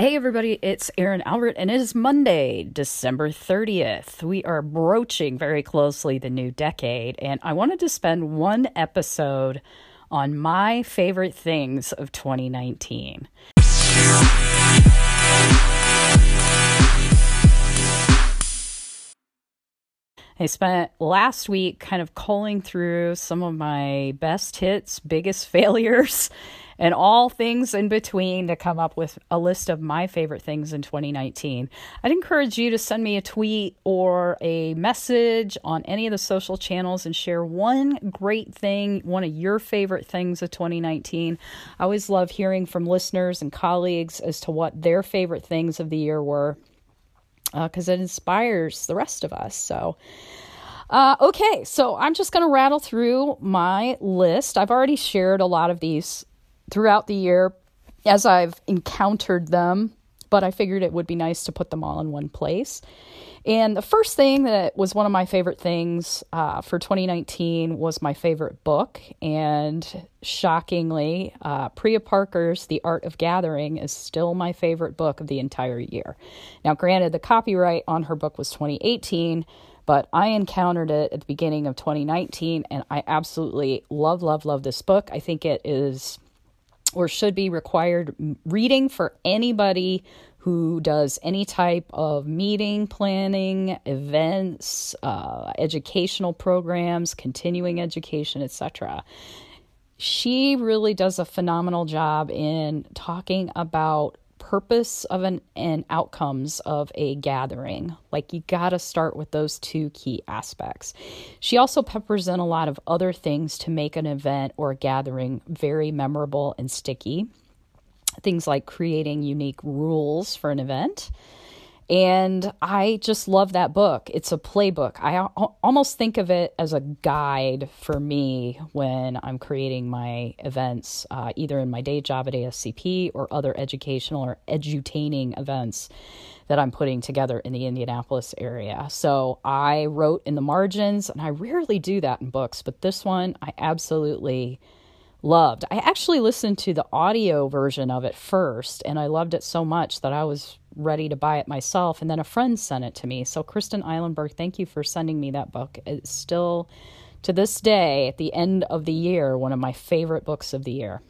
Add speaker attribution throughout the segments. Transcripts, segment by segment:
Speaker 1: Hey, everybody, it's Erin Albert, and it is Monday, December 30th. We are broaching very closely the new decade, and I wanted to spend one episode on my favorite things of 2019. I spent last week kind of culling through some of my best hits, biggest failures, and all things in between to come up with a list of my favorite things in 2019. I'd encourage you to send me a tweet or a message on any of the social channels and share one great thing, one of your favorite things of 2019. I always love hearing from listeners and colleagues as to what their favorite things of the year were because uh, it inspires the rest of us. So, uh, okay, so I'm just going to rattle through my list. I've already shared a lot of these throughout the year as I've encountered them, but I figured it would be nice to put them all in one place. And the first thing that was one of my favorite things uh, for 2019 was my favorite book. And shockingly, uh, Priya Parker's The Art of Gathering is still my favorite book of the entire year. Now, granted, the copyright on her book was 2018, but I encountered it at the beginning of 2019, and I absolutely love, love, love this book. I think it is or should be required reading for anybody who does any type of meeting planning, events, uh, educational programs, continuing education, etc. She really does a phenomenal job in talking about purpose of an and outcomes of a gathering. Like you got to start with those two key aspects. She also peppers in a lot of other things to make an event or a gathering very memorable and sticky. Things like creating unique rules for an event and I just love that book. It's a playbook. I almost think of it as a guide for me when I'm creating my events, uh, either in my day job at ASCP or other educational or edutaining events that I'm putting together in the Indianapolis area. So I wrote in the margins, and I rarely do that in books, but this one I absolutely loved. I actually listened to the audio version of it first, and I loved it so much that I was ready to buy it myself. And then a friend sent it to me. So, Kristen Eilenberg, thank you for sending me that book. It's still, to this day, at the end of the year, one of my favorite books of the year.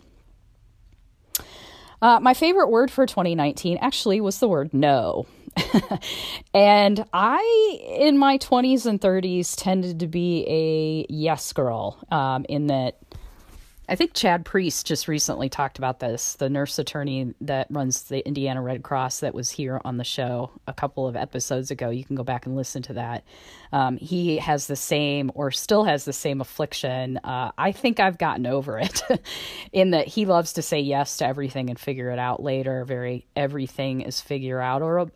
Speaker 1: Uh, my favorite word for 2019 actually was the word no. and I, in my 20s and 30s, tended to be a yes girl um, in that I think Chad Priest just recently talked about this, the nurse attorney that runs the Indiana Red Cross that was here on the show a couple of episodes ago. You can go back and listen to that. Um, he has the same, or still has the same affliction. Uh, I think I've gotten over it in that he loves to say yes to everything and figure it out later. Very everything is figure out or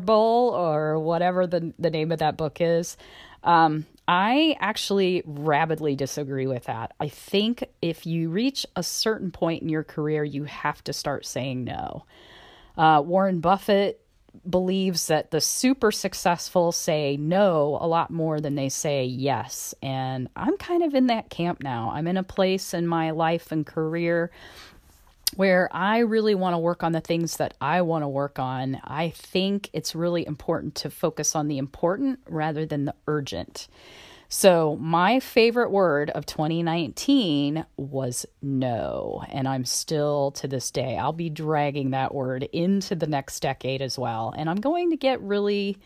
Speaker 1: bowl or whatever the the name of that book is. Um, I actually rabidly disagree with that. I think if you reach a certain point in your career, you have to start saying no. Uh, Warren Buffett believes that the super successful say no a lot more than they say yes. And I'm kind of in that camp now. I'm in a place in my life and career where I really want to work on the things that I want to work on. I think it's really important to focus on the important rather than the urgent. So, my favorite word of 2019 was no. And I'm still to this day, I'll be dragging that word into the next decade as well. And I'm going to get really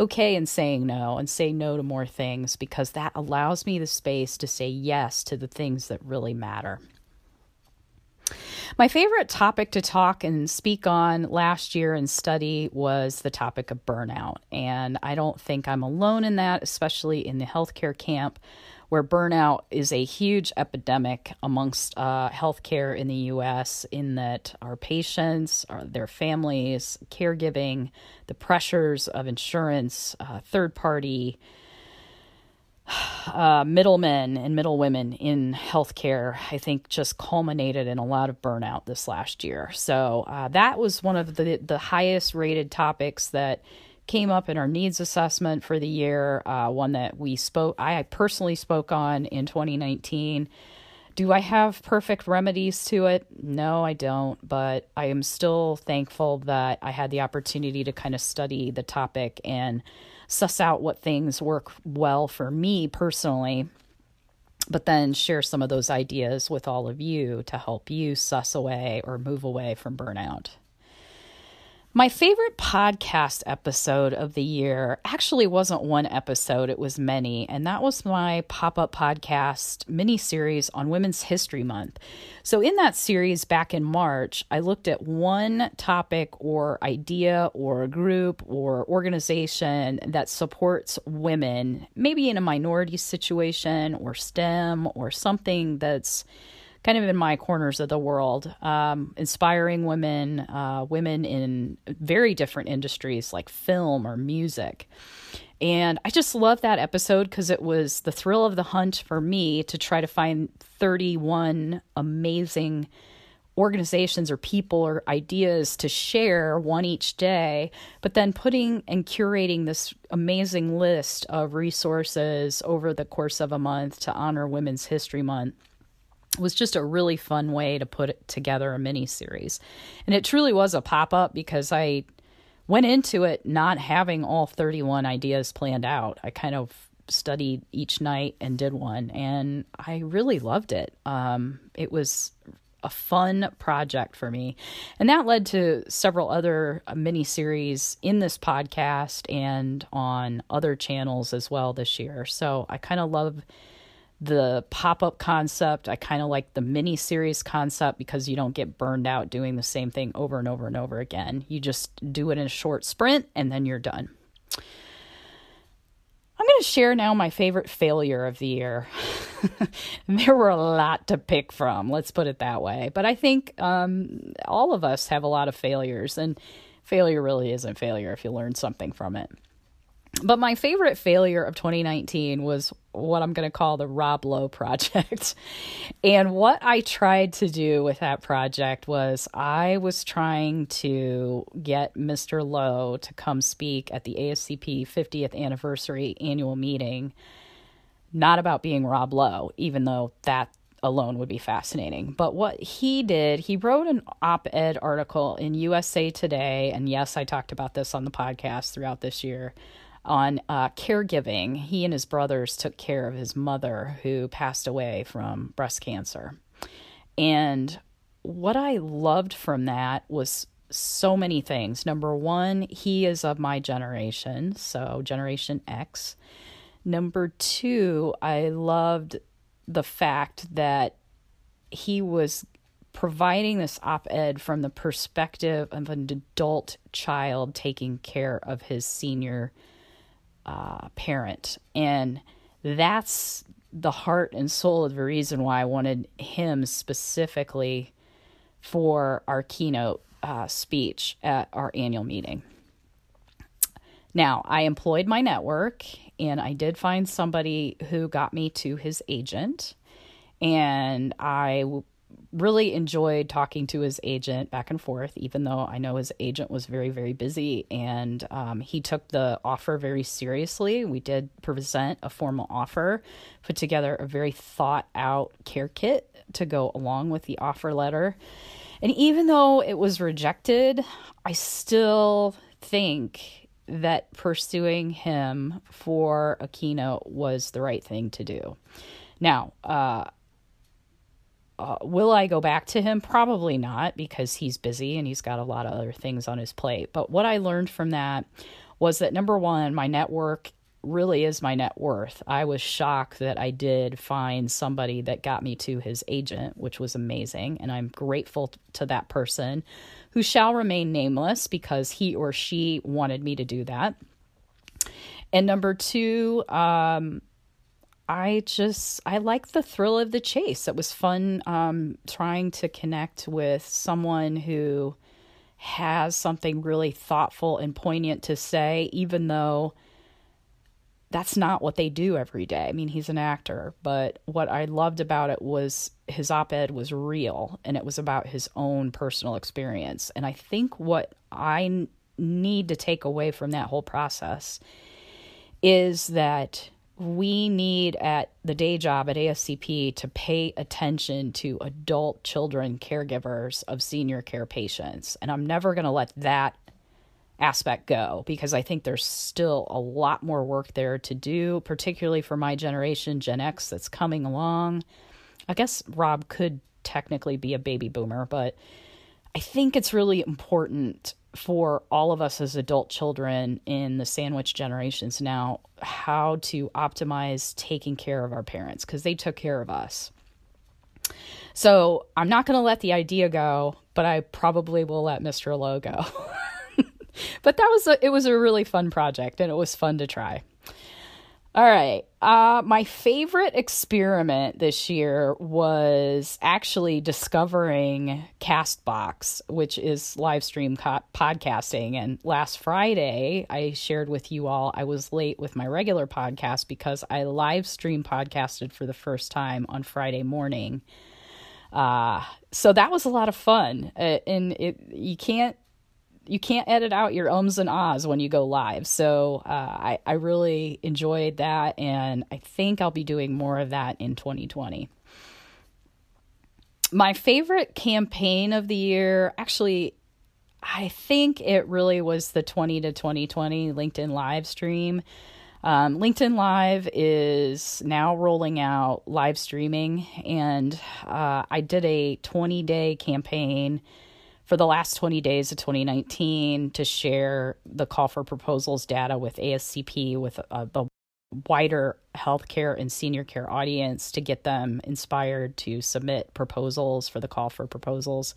Speaker 1: okay in saying no and say no to more things because that allows me the space to say yes to the things that really matter. My favorite topic to talk and speak on last year and study was the topic of burnout. And I don't think I'm alone in that, especially in the healthcare camp, where burnout is a huge epidemic amongst uh, healthcare in the US, in that our patients, our, their families, caregiving, the pressures of insurance, uh, third party uh, middlemen and middlewomen in healthcare, I think, just culminated in a lot of burnout this last year. So uh, that was one of the the highest rated topics that came up in our needs assessment for the year. Uh, one that we spoke, I personally spoke on in 2019 Do I have perfect remedies to it? No, I don't, but I am still thankful that I had the opportunity to kind of study the topic and suss out what things work well for me personally, but then share some of those ideas with all of you to help you suss away or move away from burnout. My favorite podcast episode of the year actually wasn't one episode, it was many, and that was my pop up podcast mini series on Women's History Month. So, in that series back in March, I looked at one topic or idea or group or organization that supports women, maybe in a minority situation or STEM or something that's kind of in my corners of the world, um, inspiring women, uh, women in very different industries like film or music. And I just love that episode because it was the thrill of the hunt for me to try to find 31 amazing organizations or people or ideas to share one each day, but then putting and curating this amazing list of resources over the course of a month to honor Women's History Month was just a really fun way to put together a mini series. And it truly was a pop up because I went into it not having all 31 ideas planned out. I kind of studied each night and did one, and I really loved it. Um, it was a fun project for me. And that led to several other mini series in this podcast and on other channels as well this year. So I kind of love the pop up concept. I kind of like the mini series concept because you don't get burned out doing the same thing over and over and over again. You just do it in a short sprint and then you're done. I'm going to share now my favorite failure of the year. there were a lot to pick from, let's put it that way. But I think um, all of us have a lot of failures, and failure really isn't failure if you learn something from it. But my favorite failure of 2019 was what I'm going to call the Rob Lowe project. and what I tried to do with that project was I was trying to get Mr. Lowe to come speak at the ASCP 50th anniversary annual meeting, not about being Rob Lowe, even though that alone would be fascinating. But what he did, he wrote an op ed article in USA Today. And yes, I talked about this on the podcast throughout this year on uh, caregiving. He and his brothers took care of his mother who passed away from breast cancer. And what I loved from that was so many things. Number one, he is of my generation, so Generation X. Number two, I loved the fact that he was providing this op ed from the perspective of an adult child taking care of his senior uh, parent. And that's the heart and soul of the reason why I wanted him specifically for our keynote uh, speech at our annual meeting. Now, I employed my network and I did find somebody who got me to his agent. And I really enjoyed talking to his agent back and forth, even though I know his agent was very, very busy and um, he took the offer very seriously. We did present a formal offer, put together a very thought out care kit to go along with the offer letter. And even though it was rejected, I still think that pursuing him for a keynote was the right thing to do. Now, uh, uh, will I go back to him? Probably not because he's busy and he's got a lot of other things on his plate. But what I learned from that was that number one, my network really is my net worth. I was shocked that I did find somebody that got me to his agent, which was amazing. And I'm grateful to that person who shall remain nameless because he or she wanted me to do that. And number two, um, I just I like the thrill of the chase. It was fun um, trying to connect with someone who has something really thoughtful and poignant to say, even though that's not what they do every day. I mean, he's an actor, but what I loved about it was his op ed was real and it was about his own personal experience. And I think what I need to take away from that whole process is that we need at the day job at ASCP to pay attention to adult children caregivers of senior care patients. And I'm never going to let that aspect go because I think there's still a lot more work there to do, particularly for my generation, Gen X, that's coming along. I guess Rob could technically be a baby boomer, but I think it's really important for all of us as adult children in the sandwich generations now how to optimize taking care of our parents because they took care of us. So I'm not going to let the idea go, but I probably will let Mr. Lowe go. but that was a, it was a really fun project and it was fun to try. All right. Uh, my favorite experiment this year was actually discovering Castbox, which is live stream co- podcasting. And last Friday, I shared with you all I was late with my regular podcast because I live stream podcasted for the first time on Friday morning. Uh, so that was a lot of fun. Uh, and it, you can't you can't edit out your ums and ahs when you go live. So uh, I I really enjoyed that, and I think I'll be doing more of that in 2020. My favorite campaign of the year, actually, I think it really was the 20 to 2020 LinkedIn live stream. Um, LinkedIn Live is now rolling out live streaming, and uh, I did a 20 day campaign for the last 20 days of 2019 to share the call for proposals data with ASCP with uh, the wider healthcare and senior care audience to get them inspired to submit proposals for the call for proposals.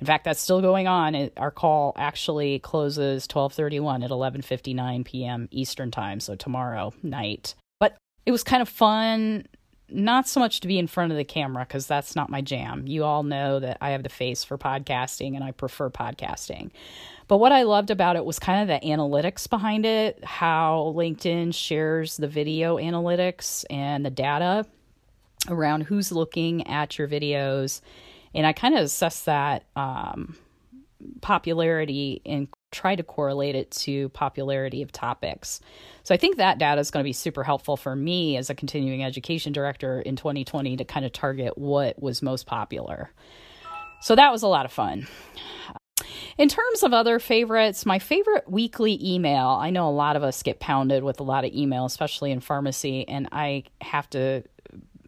Speaker 1: In fact, that's still going on. Our call actually closes 12:31 at 11:59 p.m. Eastern Time, so tomorrow night. But it was kind of fun not so much to be in front of the camera because that's not my jam. You all know that I have the face for podcasting and I prefer podcasting. But what I loved about it was kind of the analytics behind it, how LinkedIn shares the video analytics and the data around who's looking at your videos. And I kind of assess that um, popularity and try to correlate it to popularity of topics. So I think that data is going to be super helpful for me as a continuing education director in 2020 to kind of target what was most popular. So that was a lot of fun. In terms of other favorites, my favorite weekly email, I know a lot of us get pounded with a lot of email, especially in pharmacy, and I have to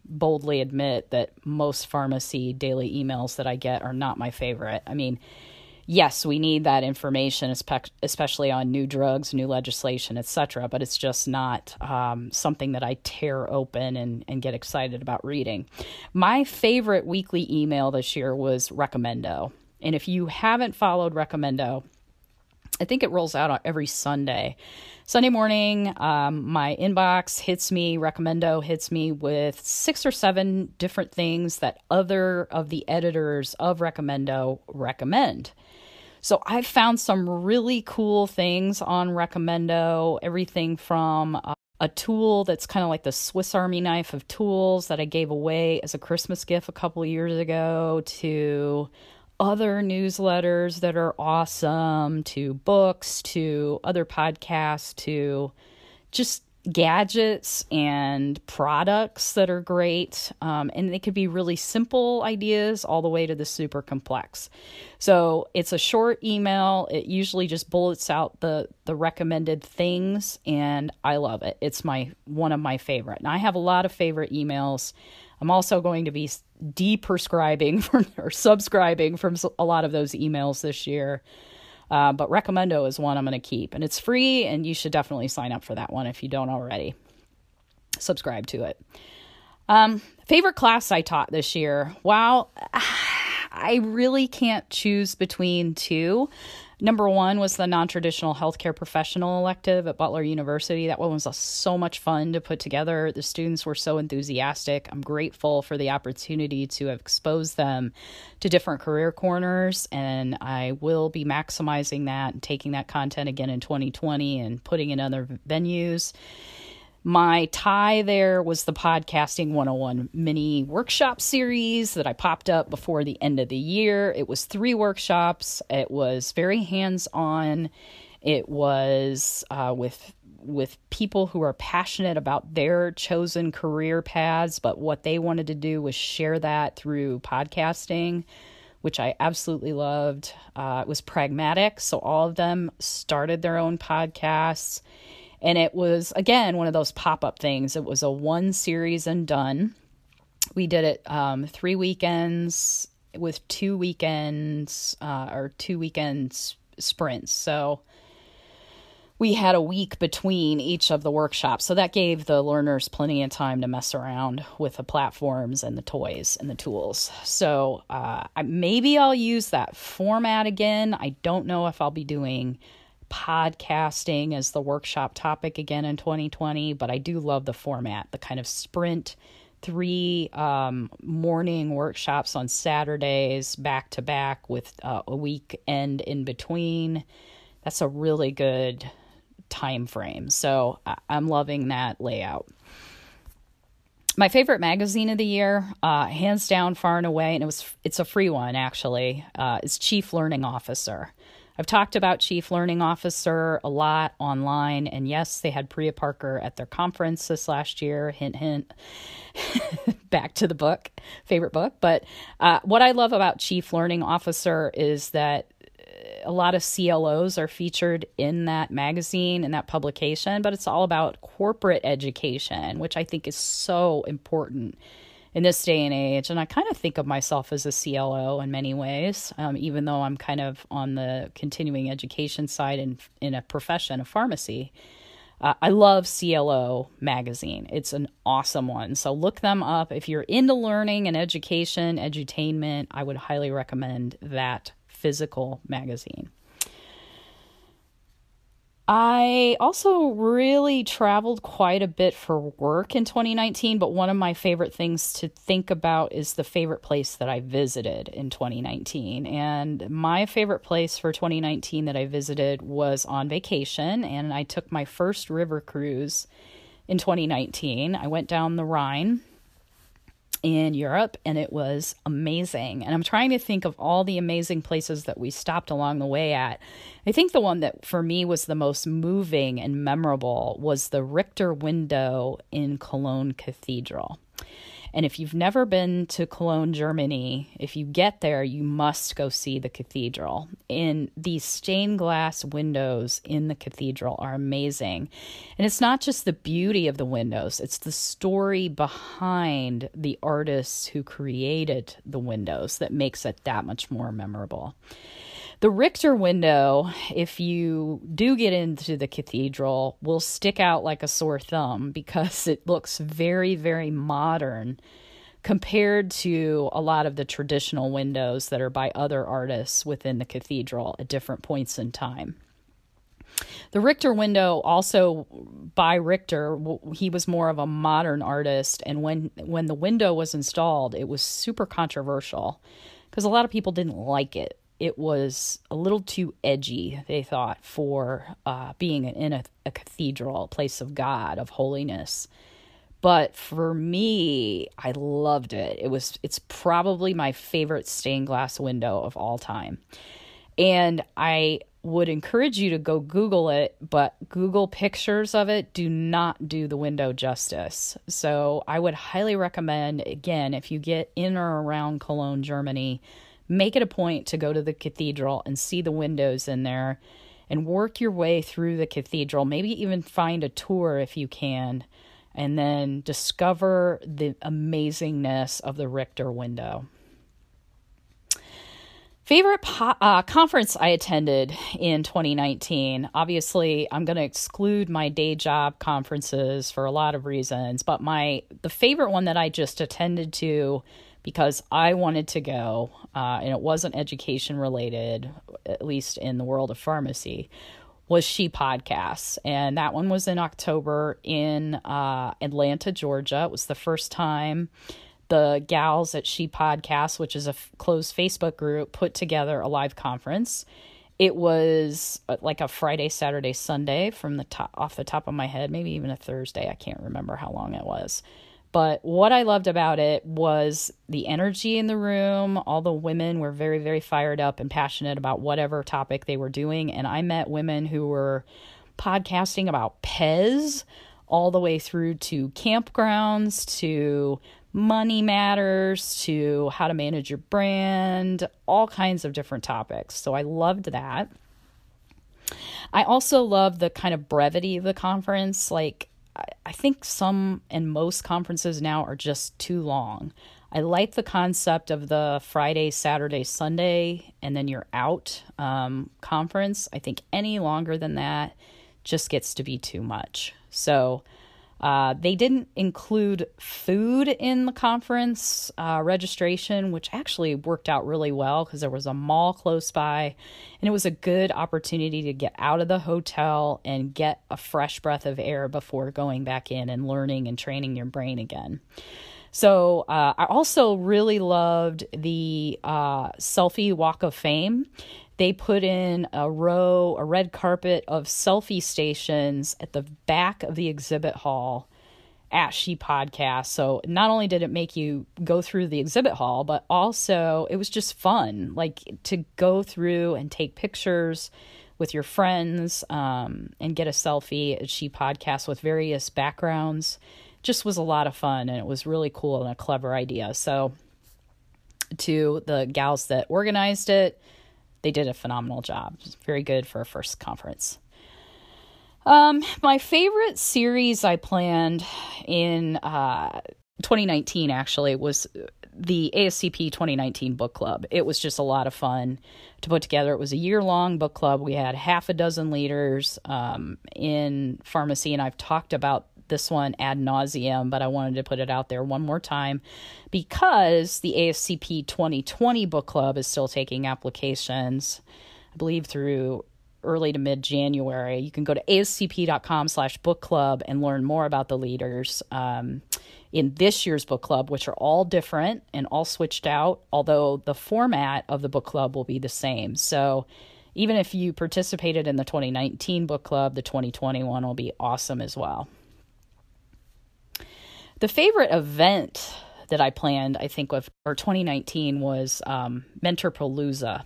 Speaker 1: boldly admit that most pharmacy daily emails that I get are not my favorite. I mean, yes, we need that information, especially on new drugs, new legislation, etc. But it's just not um, something that I tear open and, and get excited about reading. My favorite weekly email this year was Recommendo. And if you haven't followed Recommendo, I think it rolls out every Sunday. Sunday morning, um, my inbox hits me, Recommendo hits me with six or seven different things that other of the editors of Recommendo recommend. So I've found some really cool things on Recommendo, everything from uh, a tool that's kind of like the Swiss Army knife of tools that I gave away as a Christmas gift a couple years ago to other newsletters that are awesome, to books, to other podcasts, to just gadgets and products that are great. Um, and they could be really simple ideas all the way to the super complex. So it's a short email. It usually just bullets out the, the recommended things, and I love it. It's my one of my favorite. And I have a lot of favorite emails. I'm also going to be deprescribing from, or subscribing from a lot of those emails this year. Uh, but Recommendo is one I'm going to keep, and it's free, and you should definitely sign up for that one if you don't already. Subscribe to it. Um, favorite class I taught this year? Wow, I really can't choose between two. Number one was the non traditional healthcare professional elective at Butler University. That one was so much fun to put together. The students were so enthusiastic. I'm grateful for the opportunity to have exposed them to different career corners, and I will be maximizing that and taking that content again in 2020 and putting in other venues. My tie there was the Podcasting 101 mini workshop series that I popped up before the end of the year. It was three workshops, it was very hands on, it was uh, with with people who are passionate about their chosen career paths, but what they wanted to do was share that through podcasting, which I absolutely loved. Uh, it was pragmatic, so all of them started their own podcasts. And it was, again, one of those pop up things. It was a one series and done. We did it um, three weekends with two weekends uh, or two weekends sprints. So we had a week between each of the workshops. So that gave the learners plenty of time to mess around with the platforms and the toys and the tools. So uh, maybe I'll use that format again. I don't know if I'll be doing podcasting as the workshop topic again in 2020, but I do love the format, the kind of sprint three um, morning workshops on Saturdays back to back with uh, a weekend in between. That's a really good time frame. So I- I'm loving that layout. My favorite magazine of the year, uh, hands down, far and away, and it was it's a free one actually. Uh, is Chief Learning Officer. I've talked about Chief Learning Officer a lot online, and yes, they had Priya Parker at their conference this last year. Hint, hint. Back to the book, favorite book. But uh, what I love about Chief Learning Officer is that a lot of CLOs are featured in that magazine and that publication, but it's all about corporate education, which I think is so important in this day and age. And I kind of think of myself as a CLO in many ways, um, even though I'm kind of on the continuing education side in, in a profession of pharmacy. Uh, I love CLO magazine. It's an awesome one. So look them up. If you're into learning and education, edutainment, I would highly recommend that physical magazine. I also really traveled quite a bit for work in 2019, but one of my favorite things to think about is the favorite place that I visited in 2019. And my favorite place for 2019 that I visited was on vacation, and I took my first river cruise in 2019. I went down the Rhine in Europe and it was amazing. And I'm trying to think of all the amazing places that we stopped along the way at. I think the one that for me was the most moving and memorable was the Richter window in Cologne Cathedral. And if you've never been to Cologne, Germany, if you get there, you must go see the cathedral. And these stained glass windows in the cathedral are amazing. And it's not just the beauty of the windows, it's the story behind the artists who created the windows that makes it that much more memorable. The Richter window, if you do get into the cathedral, will stick out like a sore thumb because it looks very, very modern compared to a lot of the traditional windows that are by other artists within the cathedral at different points in time. The Richter window, also by Richter, he was more of a modern artist, and when when the window was installed, it was super controversial because a lot of people didn't like it it was a little too edgy, they thought, for uh, being in a, a cathedral, a place of God, of holiness. But for me, I loved it. It was it's probably my favorite stained glass window of all time. And I would encourage you to go Google it, but Google pictures of it do not do the window justice. So I would highly recommend, again, if you get in or around Cologne, Germany, make it a point to go to the cathedral and see the windows in there and work your way through the cathedral. Maybe even find a tour if you can, and then discover the amazingness of the Richter window. Favorite po- uh, conference I attended in 2019. Obviously, I'm going to exclude my day job conferences for a lot of reasons, but my the favorite one that I just attended to because I wanted to go, uh, and it wasn't education related, at least in the world of pharmacy, was She Podcasts. And that one was in October in uh, Atlanta, Georgia. It was the first time the gals at She Podcasts, which is a f- closed Facebook group, put together a live conference. It was uh, like a Friday, Saturday, Sunday from the top off the top of my head, maybe even a Thursday. I can't remember how long it was. But what I loved about it was the energy in the room. All the women were very, very fired up and passionate about whatever topic they were doing. And I met women who were podcasting about Pez all the way through to campgrounds, to money matters, to how to manage your brand, all kinds of different topics. So I loved that. I also love the kind of brevity of the conference. Like, I think some and most conferences now are just too long. I like the concept of the Friday, Saturday, Sunday, and then you're out um, conference. I think any longer than that just gets to be too much. So uh, they didn't include food in the conference uh, registration, which actually worked out really well because there was a mall close by, and it was a good opportunity to get out of the hotel and get a fresh breath of air before going back in and learning and training your brain again. So uh, I also really loved the uh, selfie walk of fame. They put in a row, a red carpet of selfie stations at the back of the exhibit hall at She Podcast. So not only did it make you go through the exhibit hall, but also it was just fun, like to go through and take pictures with your friends um, and get a selfie at She Podcast with various backgrounds just was a lot of fun and it was really cool and a clever idea. So, to the gals that organized it, they did a phenomenal job. very good for a first conference. Um, my favorite series I planned in uh, 2019 actually was the ASCP 2019 book club. It was just a lot of fun to put together. It was a year long book club. We had half a dozen leaders um, in pharmacy, and I've talked about this one ad nauseum, but I wanted to put it out there one more time because the ASCP 2020 book club is still taking applications, I believe through early to mid January. You can go to ascp.com slash book club and learn more about the leaders um, in this year's book club, which are all different and all switched out, although the format of the book club will be the same. So even if you participated in the 2019 book club, the 2021 will be awesome as well. The favorite event that I planned, I think, of for 2019 was um, Mentorpalooza.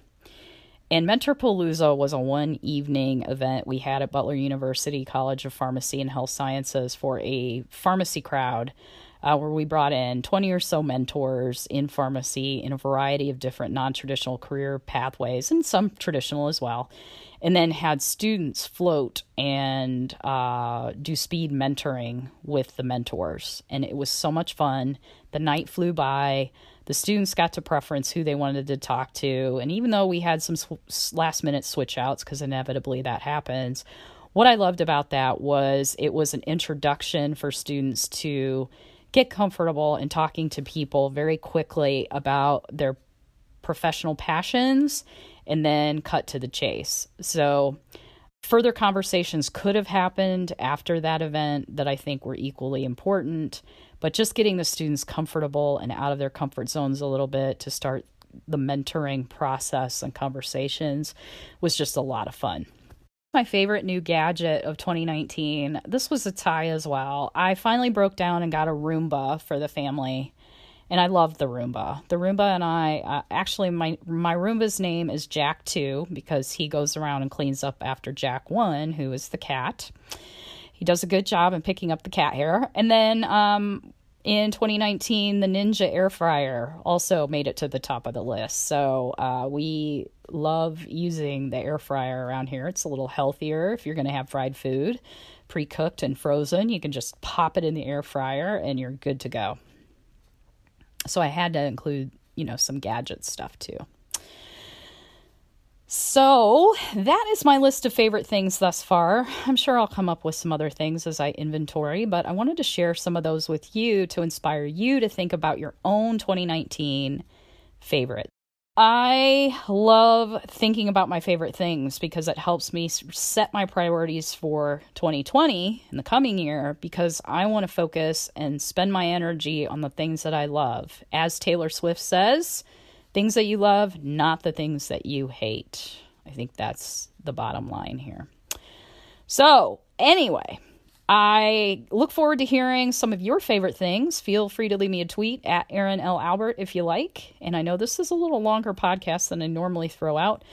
Speaker 1: And Mentorpalooza was a one evening event we had at Butler University College of Pharmacy and Health Sciences for a pharmacy crowd uh, where we brought in 20 or so mentors in pharmacy in a variety of different non traditional career pathways and some traditional as well. And then had students float and uh, do speed mentoring with the mentors. And it was so much fun. The night flew by. The students got to preference who they wanted to talk to. And even though we had some sw- last minute switch outs, because inevitably that happens, what I loved about that was it was an introduction for students to get comfortable in talking to people very quickly about their professional passions and then cut to the chase. So, further conversations could have happened after that event that I think were equally important, but just getting the students comfortable and out of their comfort zones a little bit to start the mentoring process and conversations was just a lot of fun. My favorite new gadget of 2019. This was a tie as well. I finally broke down and got a Roomba for the family, and I love the Roomba. The Roomba and I uh, actually my my Roomba's name is Jack 2 because he goes around and cleans up after Jack 1, who is the cat. He does a good job in picking up the cat hair. And then um, in 2019, the Ninja air fryer also made it to the top of the list. So uh, we love using the air fryer around here. It's a little healthier if you're going to have fried food, pre cooked and frozen. You can just pop it in the air fryer and you're good to go. So I had to include, you know, some gadget stuff too. So that is my list of favorite things thus far. I'm sure I'll come up with some other things as I inventory, but I wanted to share some of those with you to inspire you to think about your own 2019 favorite. I love thinking about my favorite things because it helps me set my priorities for 2020 in the coming year because I want to focus and spend my energy on the things that I love. As Taylor Swift says, things that you love, not the things that you hate. I think that's the bottom line here. So, anyway, I look forward to hearing some of your favorite things. Feel free to leave me a tweet at Erin L. Albert if you like. And I know this is a little longer podcast than I normally throw out,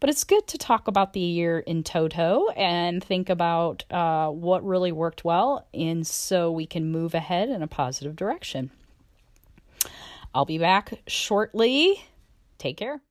Speaker 1: but it's good to talk about the year in toto and think about uh, what really worked well, and so we can move ahead in a positive direction. I'll be back shortly. Take care.